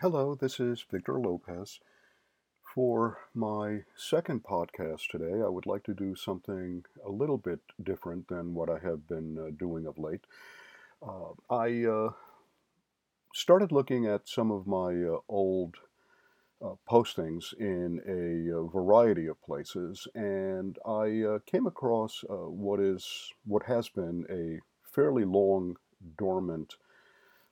Hello, this is Victor Lopez. For my second podcast today, I would like to do something a little bit different than what I have been uh, doing of late. Uh, I uh, started looking at some of my uh, old uh, postings in a uh, variety of places, and I came across what is what has been a fairly long dormant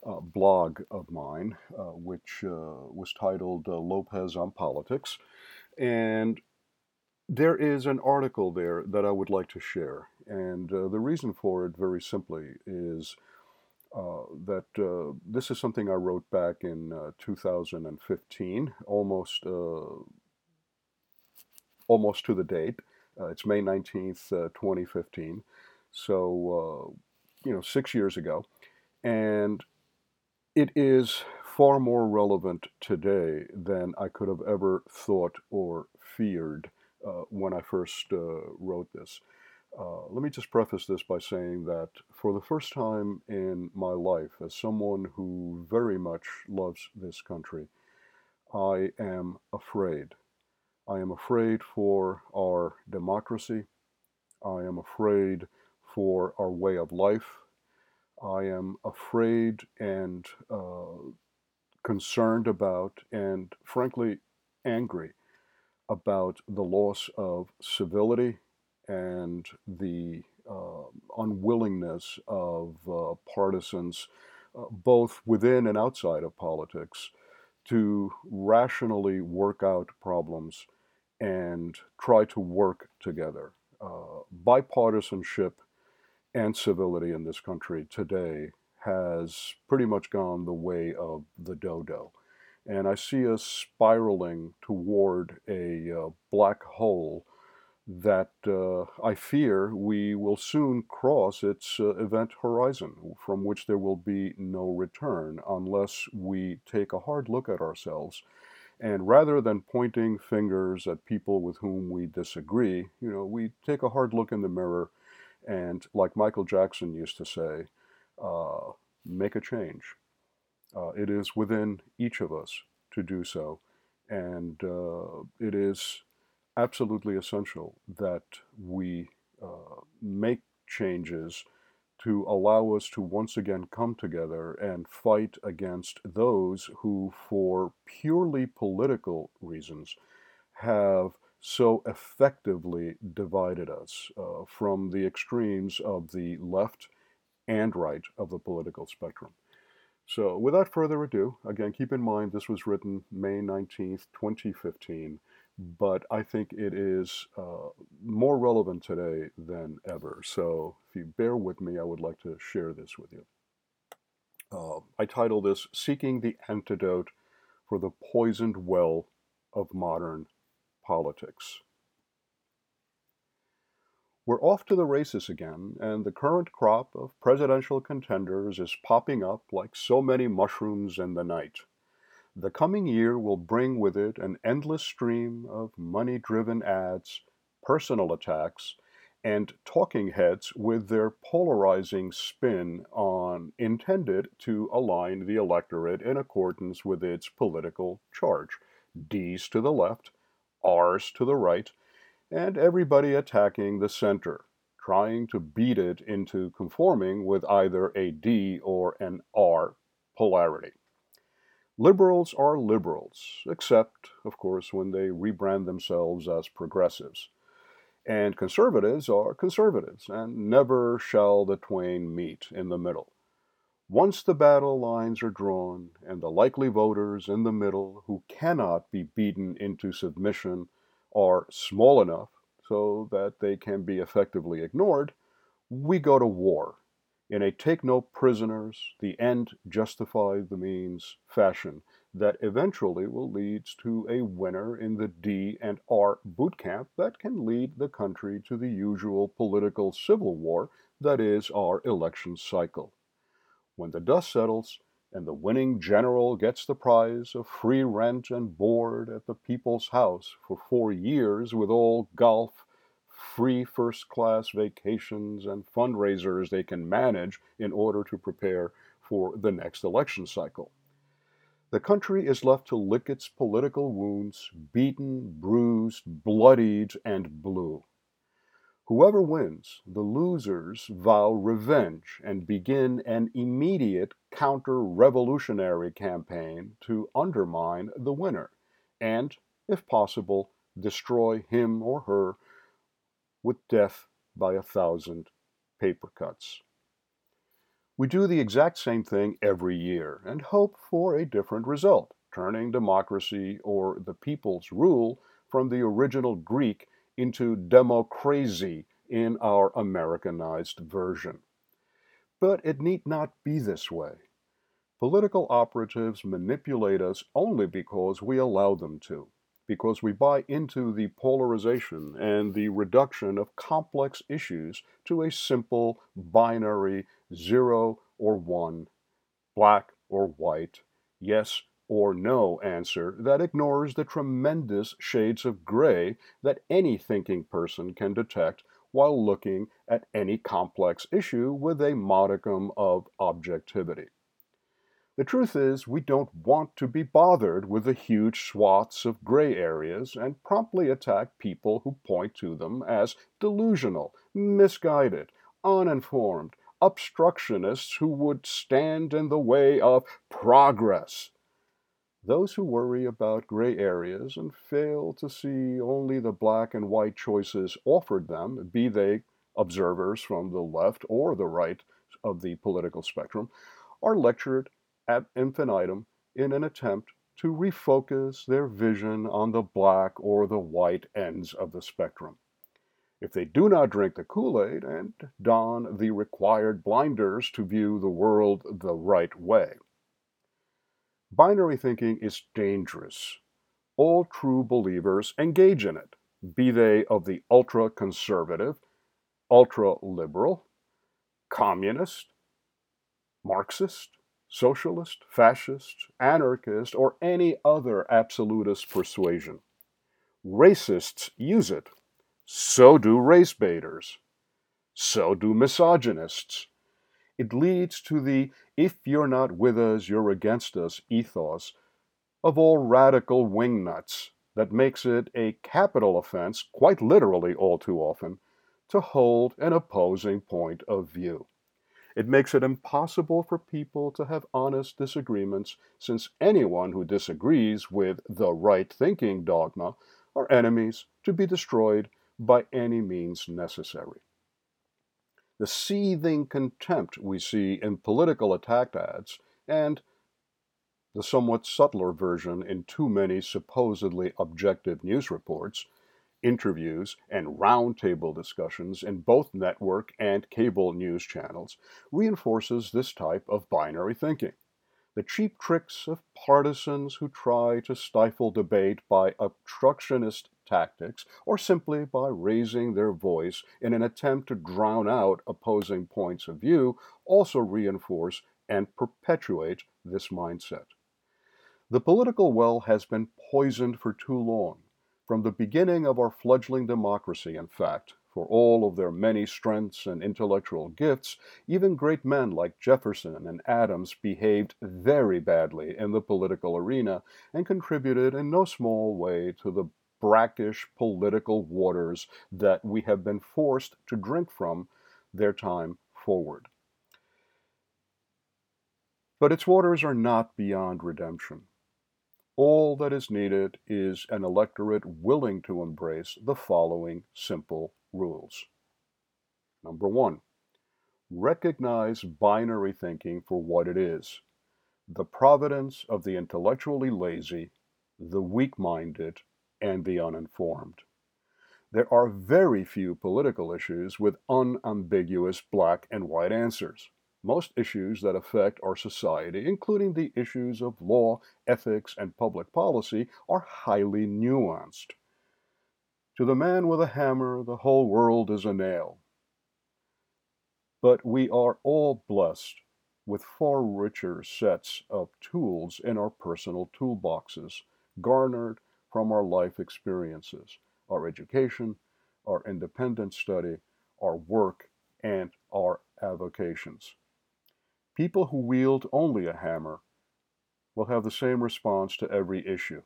uh, blog of mine, uh, which uh, was titled uh, Lopez on Politics. And there is an article there that I would like to share. And uh, the reason for it, very simply, is uh, that this is something I wrote back in uh, 2015, almost almost to the date. It's May 19th, uh, 2015. So, you know, six years ago. And it is far more relevant today than I could have ever thought or feared uh, when I first uh, wrote this. Uh, let me just preface this by saying that for the first time in my life, as someone who very much loves this country, I am afraid. I am afraid for our democracy. I am afraid for our way of life. I am afraid and uh, concerned about, and frankly, angry about the loss of civility and the uh, unwillingness of uh, partisans, uh, both within and outside of politics, to rationally work out problems and try to work together. Uh, bipartisanship and civility in this country today has pretty much gone the way of the dodo. And I see us spiraling toward a uh, black hole that uh, I fear we will soon cross its uh, event horizon, from which there will be no return unless we take a hard look at ourselves. And rather than pointing fingers at people with whom we disagree, you know, we take a hard look in the mirror and, like Michael Jackson used to say, uh, make a change. Uh, it is within each of us to do so. And uh, it is absolutely essential that we uh, make changes to allow us to once again come together and fight against those who, for purely political reasons, have so effectively divided us uh, from the extremes of the left and right of the political spectrum. So, without further ado, again, keep in mind this was written May 19th, 2015 but I think it is uh, more relevant today than ever. So if you bear with me, I would like to share this with you. Uh, I title this Seeking the Antidote for the Poisoned Well of Modern Politics. We're off to the races again, and the current crop of presidential contenders is popping up like so many mushrooms in the night. The coming year will bring with it an endless stream of money driven ads, personal attacks, and talking heads with their polarizing spin on intended to align the electorate in accordance with its political charge. D's to the left, R's to the right, and everybody attacking the center, trying to beat it into conforming with either a D or an R polarity. Liberals are liberals, except, of course, when they rebrand themselves as progressives. And conservatives are conservatives, and never shall the twain meet in the middle. Once the battle lines are drawn, and the likely voters in the middle who cannot be beaten into submission are small enough so that they can be effectively ignored, we go to war in a take no prisoners, the end justify the means fashion that eventually will lead to a winner in the D and R boot camp that can lead the country to the usual political civil war that is our election cycle. When the dust settles and the winning general gets the prize of free rent and board at the people's house for four years with all golf free first class vacations and fundraisers they can manage in order to prepare for the next election cycle. the country is left to lick its political wounds, beaten, bruised, bloodied, and blue. Whoever wins, the losers vow revenge and begin an immediate counter revolutionary campaign to undermine the winner and, if possible, destroy him or her with death by a thousand paper cuts. We do the exact same thing every year and hope for a different result, turning democracy or the people's rule from the original Greek into democracy in our Americanized version. But it need not be this way. Political operatives manipulate us only because we allow them to, because we buy into the polarization and the reduction of complex issues to a simple binary zero or one, black or white, yes or no answer that ignores the tremendous shades of gray that any thinking person can detect while looking at any complex issue with a modicum of objectivity. The truth is, we don't want to be bothered with the huge swaths of gray areas and promptly attack people who point to them as delusional, misguided, uninformed, obstructionists who would stand in the way of progress. Those who worry about gray areas and fail to see only the black and white choices offered them, be they observers from the left or the right of the political spectrum, are lectured ad infinitum in an attempt to refocus their vision on the black or the white ends of the spectrum. If they do not drink the Kool Aid and don the required blinders to view the world the right way, Binary thinking is dangerous. All true believers engage in it, be they of the ultra conservative, ultra liberal, communist, Marxist, socialist, fascist, anarchist, or any other absolutist persuasion. Racists use it. So do race baiters. So do misogynists. It leads to the if you're not with us, you're against us ethos of all radical wingnuts that makes it a capital offense, quite literally all too often, to hold an opposing point of view. It makes it impossible for people to have honest disagreements, since anyone who disagrees with the right thinking dogma are enemies to be destroyed by any means necessary the seething contempt we see in political attack ads, and the somewhat subtler version in too many supposedly objective news reports, interviews, and roundtable discussions in both network and cable news channels reinforces this type of binary thinking. The cheap tricks of partisans who try to stifle debate by obstructionist tactics or simply by raising their voice in an attempt to drown out opposing points of view also reinforce and perpetuate this mindset. The political well has been poisoned for too long. From the beginning of our fledgling democracy, in fact, for all of their many strengths and intellectual gifts, even great men like Jefferson and Adams behaved very badly in the political arena and contributed in no small way to the brackish political waters that we have been forced to drink from their time forward. But its waters are not beyond redemption. All that is needed is an electorate willing to embrace the following simple rules. Number one, recognize binary thinking for what it is the providence of the intellectually lazy, the weak minded, and the uninformed. There are very few political issues with unambiguous black and white answers. Most issues that affect our society, including the issues of law, ethics, and public policy, are highly nuanced. To the man with a hammer, the whole world is a nail. But we are all blessed with far richer sets of tools in our personal toolboxes, garnered from our life experiences, our education, our independent study, our work, and our avocations. People who wield only a hammer will have the same response to every issue.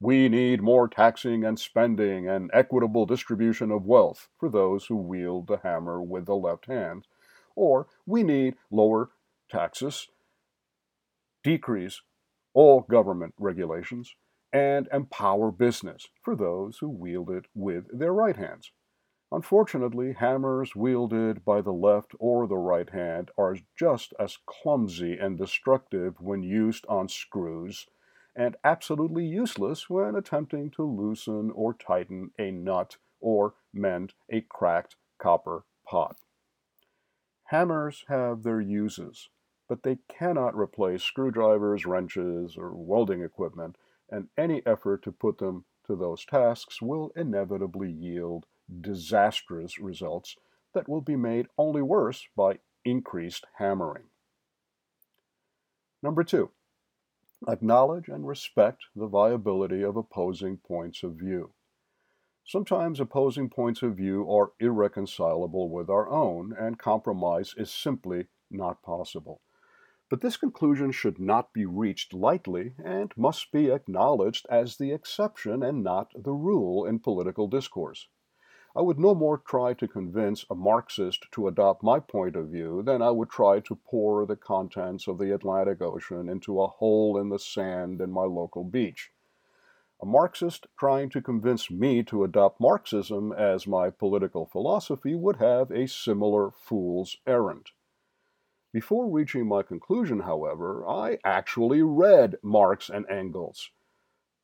We need more taxing and spending and equitable distribution of wealth for those who wield the hammer with the left hand. Or we need lower taxes, decrease all government regulations, and empower business for those who wield it with their right hands. Unfortunately, hammers wielded by the left or the right hand are just as clumsy and destructive when used on screws, and absolutely useless when attempting to loosen or tighten a nut or mend a cracked copper pot. Hammers have their uses, but they cannot replace screwdrivers, wrenches, or welding equipment, and any effort to put them to those tasks will inevitably yield disastrous results that will be made only worse by increased hammering. Number two, acknowledge and respect the viability of opposing points of view. Sometimes opposing points of view are irreconcilable with our own, and compromise is simply not possible. But this conclusion should not be reached lightly and must be acknowledged as the exception and not the rule in political discourse. I would no more try to convince a Marxist to adopt my point of view than I would try to pour the contents of the Atlantic Ocean into a hole in the sand in my local beach. A Marxist trying to convince me to adopt Marxism as my political philosophy would have a similar fool's errand. Before reaching my conclusion, however, I actually read Marx and Engels,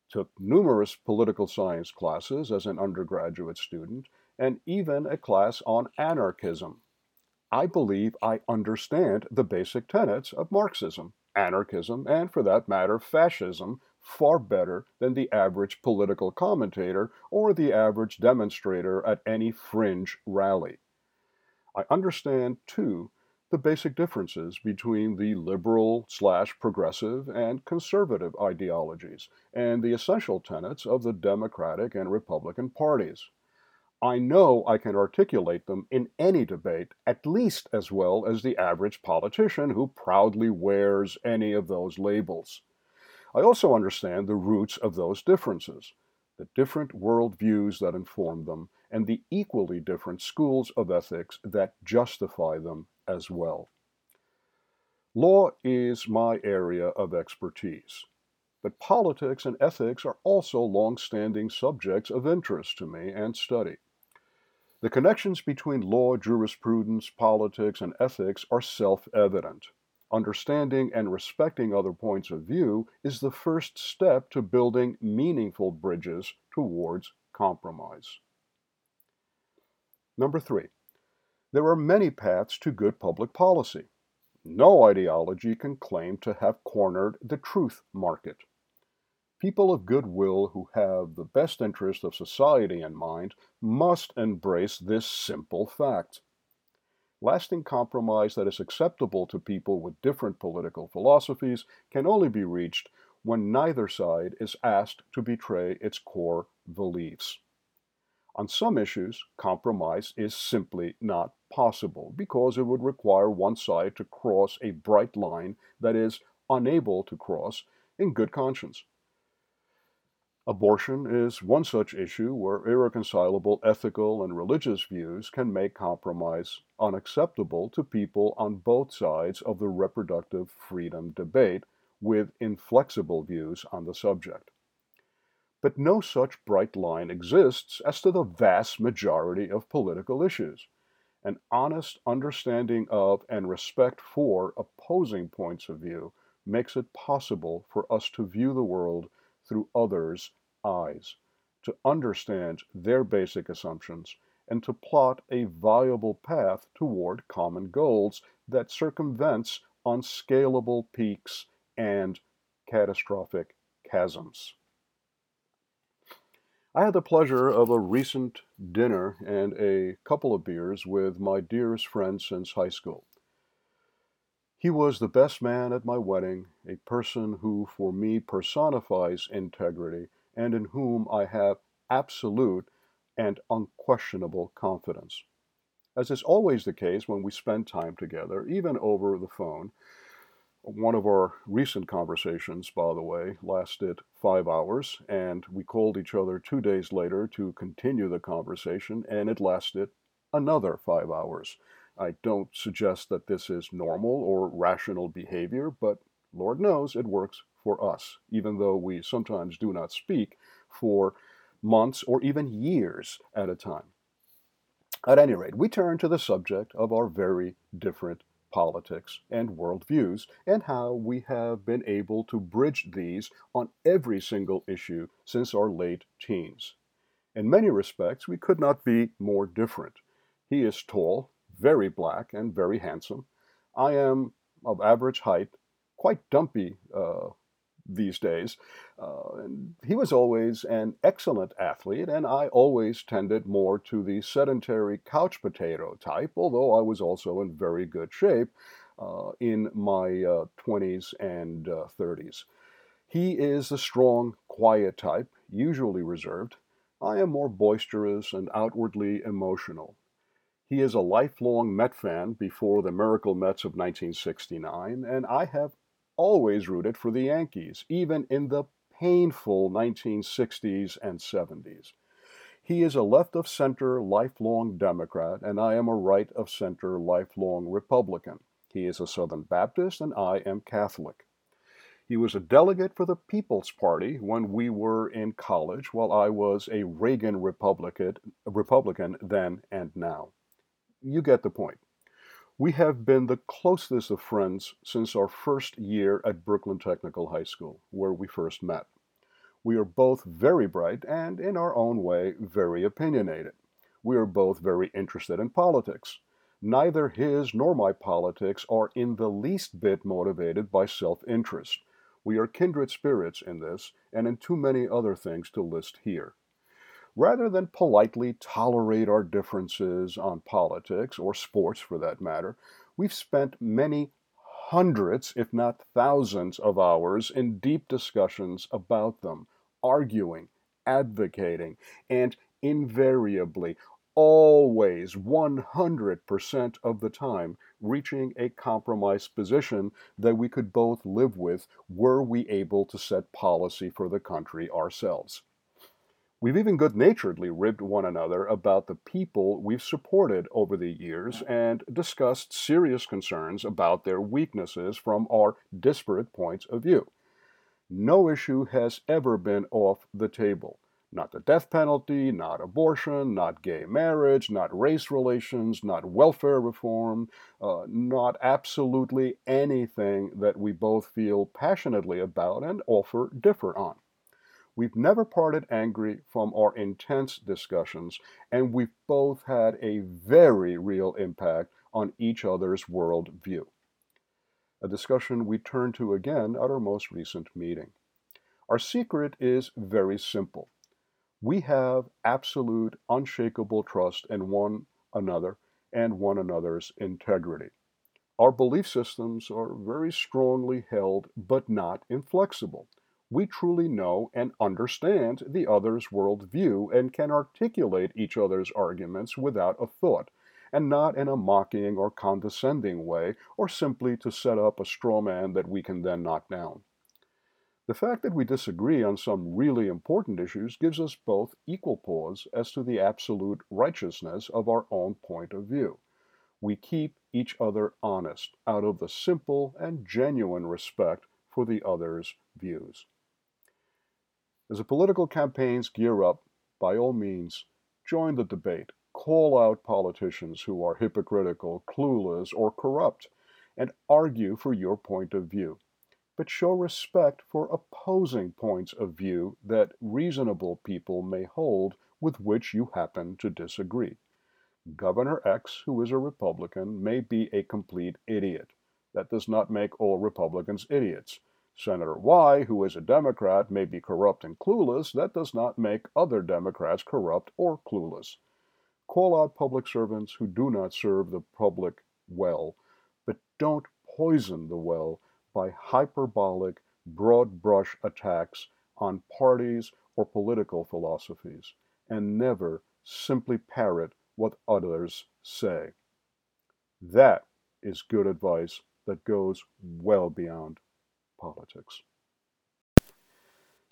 took numerous political science classes as an undergraduate student, and even a class on anarchism. I believe I understand the basic tenets of Marxism, anarchism, and for that matter, fascism far better than the average political commentator or the average demonstrator at any fringe rally. I understand, too, the basic differences between the liberal slash progressive and conservative ideologies and the essential tenets of the Democratic and Republican parties. I know I can articulate them in any debate at least as well as the average politician who proudly wears any of those labels. I also understand the roots of those differences, the different worldviews that inform them, and the equally different schools of ethics that justify them as well. Law is my area of expertise. But politics and ethics are also long standing subjects of interest to me and study. The connections between law, jurisprudence, politics, and ethics are self evident. Understanding and respecting other points of view is the first step to building meaningful bridges towards compromise. Number three, there are many paths to good public policy. No ideology can claim to have cornered the truth market. People of goodwill who have the best interest of society in mind must embrace this simple fact. Lasting compromise that is acceptable to people with different political philosophies can only be reached when neither side is asked to betray its core beliefs. On some issues, compromise is simply not possible because it would require one side to cross a bright line that is unable to cross in good conscience. Abortion is one such issue where irreconcilable ethical and religious views can make compromise unacceptable to people on both sides of the reproductive freedom debate with inflexible views on the subject. But no such bright line exists as to the vast majority of political issues. An honest understanding of and respect for opposing points of view makes it possible for us to view the world through others' eyes, to understand their basic assumptions, and to plot a viable path toward common goals that circumvents unscalable peaks and catastrophic chasms. I had the pleasure of a recent dinner and a couple of beers with my dearest friend since high school. He was the best man at my wedding, a person who for me personifies integrity and in whom I have absolute and unquestionable confidence. As is always the case when we spend time together, even over the phone, One of our recent conversations, by the way, lasted five hours, and we called each other two days later to continue the conversation, and it lasted another five hours. I don't suggest that this is normal or rational behavior, but Lord knows it works for us, even though we sometimes do not speak for months or even years at a time. At any rate, we turn to the subject of our very different politics and worldviews and how we have been able to bridge these on every single issue since our late teens. In many respects, we could not be more different. He is tall, very black, and very handsome. I am of average height, quite dumpy uh, these days. Uh, and he was always an excellent athlete, and I always tended more to the sedentary couch potato type, although I was also in very good shape uh, in my uh, 20s and 30s. Uh, he is the strong, quiet type, usually reserved. I am more boisterous and outwardly emotional. He is a lifelong Met fan before the Miracle Mets of 1969, and I have always rooted for the Yankees, even in the painful 1960s and 70s. He is a left of center lifelong Democrat, and I am a right of center lifelong Republican. He is a Southern Baptist, and I am Catholic. He was a delegate for the People's Party when we were in college, while I was a Reagan Republican, Republican then and now. You get the point. We have been the closest of friends since our first year at Brooklyn Technical High School, where we first met. We are both very bright and, in our own way, very opinionated. We are both very interested in politics. Neither his nor my politics are in the least bit motivated by self interest. We are kindred spirits in this and in too many other things to list here rather than politely tolerate our differences on politics, or sports for that matter, we've spent many hundreds, if not thousands, of hours in deep discussions about them, arguing, advocating, and invariably, always 100% of the time, reaching a compromise position that we could both live with were we able to set policy for the country ourselves. We've even good naturedly ribbed one another about the people we've supported over the years and discussed serious concerns about their weaknesses from our disparate points of view. No issue has ever been off the table. Not the death penalty, not abortion, not gay marriage, not race relations, not welfare reform, uh, not absolutely anything that we both feel passionately about and offer differ on. We've never parted angry from our intense discussions, and we've both had a very real impact on each other's world view. A discussion we turned to again at our most recent meeting. Our secret is very simple. We have absolute, unshakable trust in one another and one another's integrity. Our belief systems are very strongly held but not inflexible we truly know and understand the other's worldview and can articulate each other's arguments without a thought, and not in a mocking or condescending way, or simply to set up a straw man that we can then knock down. The fact that we disagree on some really important issues gives us both equal pause as to the absolute righteousness of our own point of view. We keep each other honest out of the simple and genuine respect for the other's views. As the political campaigns gear up, by all means, join the debate. Call out politicians who are hypocritical, clueless, or corrupt, and argue for your point of view. But show respect for opposing points of view that reasonable people may hold with which you happen to disagree. Governor X, who is a Republican, may be a complete idiot. That does not make all Republicans idiots. Senator Y, who is a Democrat, may be corrupt and clueless. That does not make other Democrats corrupt or clueless. Call out public servants who do not serve the public well, but don't poison the well by hyperbolic, broad brush attacks on parties or political philosophies, and never simply parrot what others say. That is good advice that goes well beyond politics.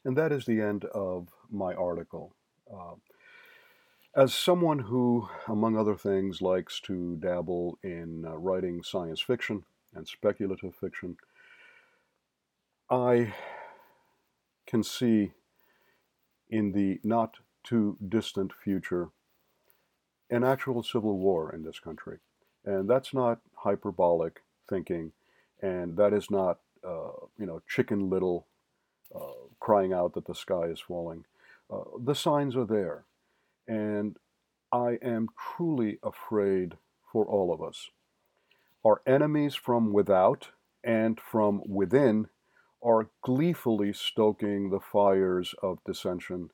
And that is the end of my article. Uh, as someone who, among other things, likes to dabble in uh, writing science fiction and speculative fiction, I can see in the not too distant future an actual civil war in this country. And that's not hyperbolic thinking, and that is not, you know, chicken little uh, crying out that the sky is falling. Uh, the signs are there. And I am truly afraid for all of us. Our enemies from without and from within are gleefully stoking the fires of dissension.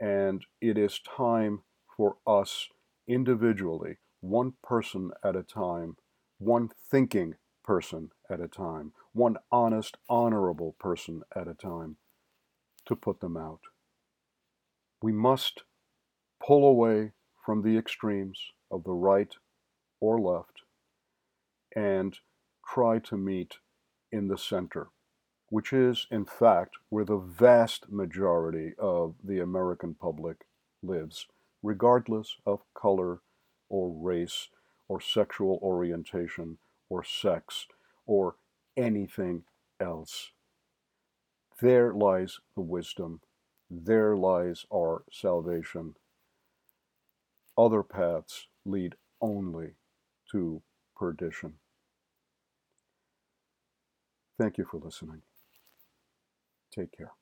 And it is time for us individually, one person at a time, one thinking person at a time, one honest, honorable person at a time, to put them out. We must pull away from the extremes of the right or left and try to meet in the center, which is, in fact, where the vast majority of the American public lives, regardless of color or race or sexual orientation or sex or anything else. There lies the wisdom. There lies our salvation. Other paths lead only to perdition. Thank you for listening. Take care.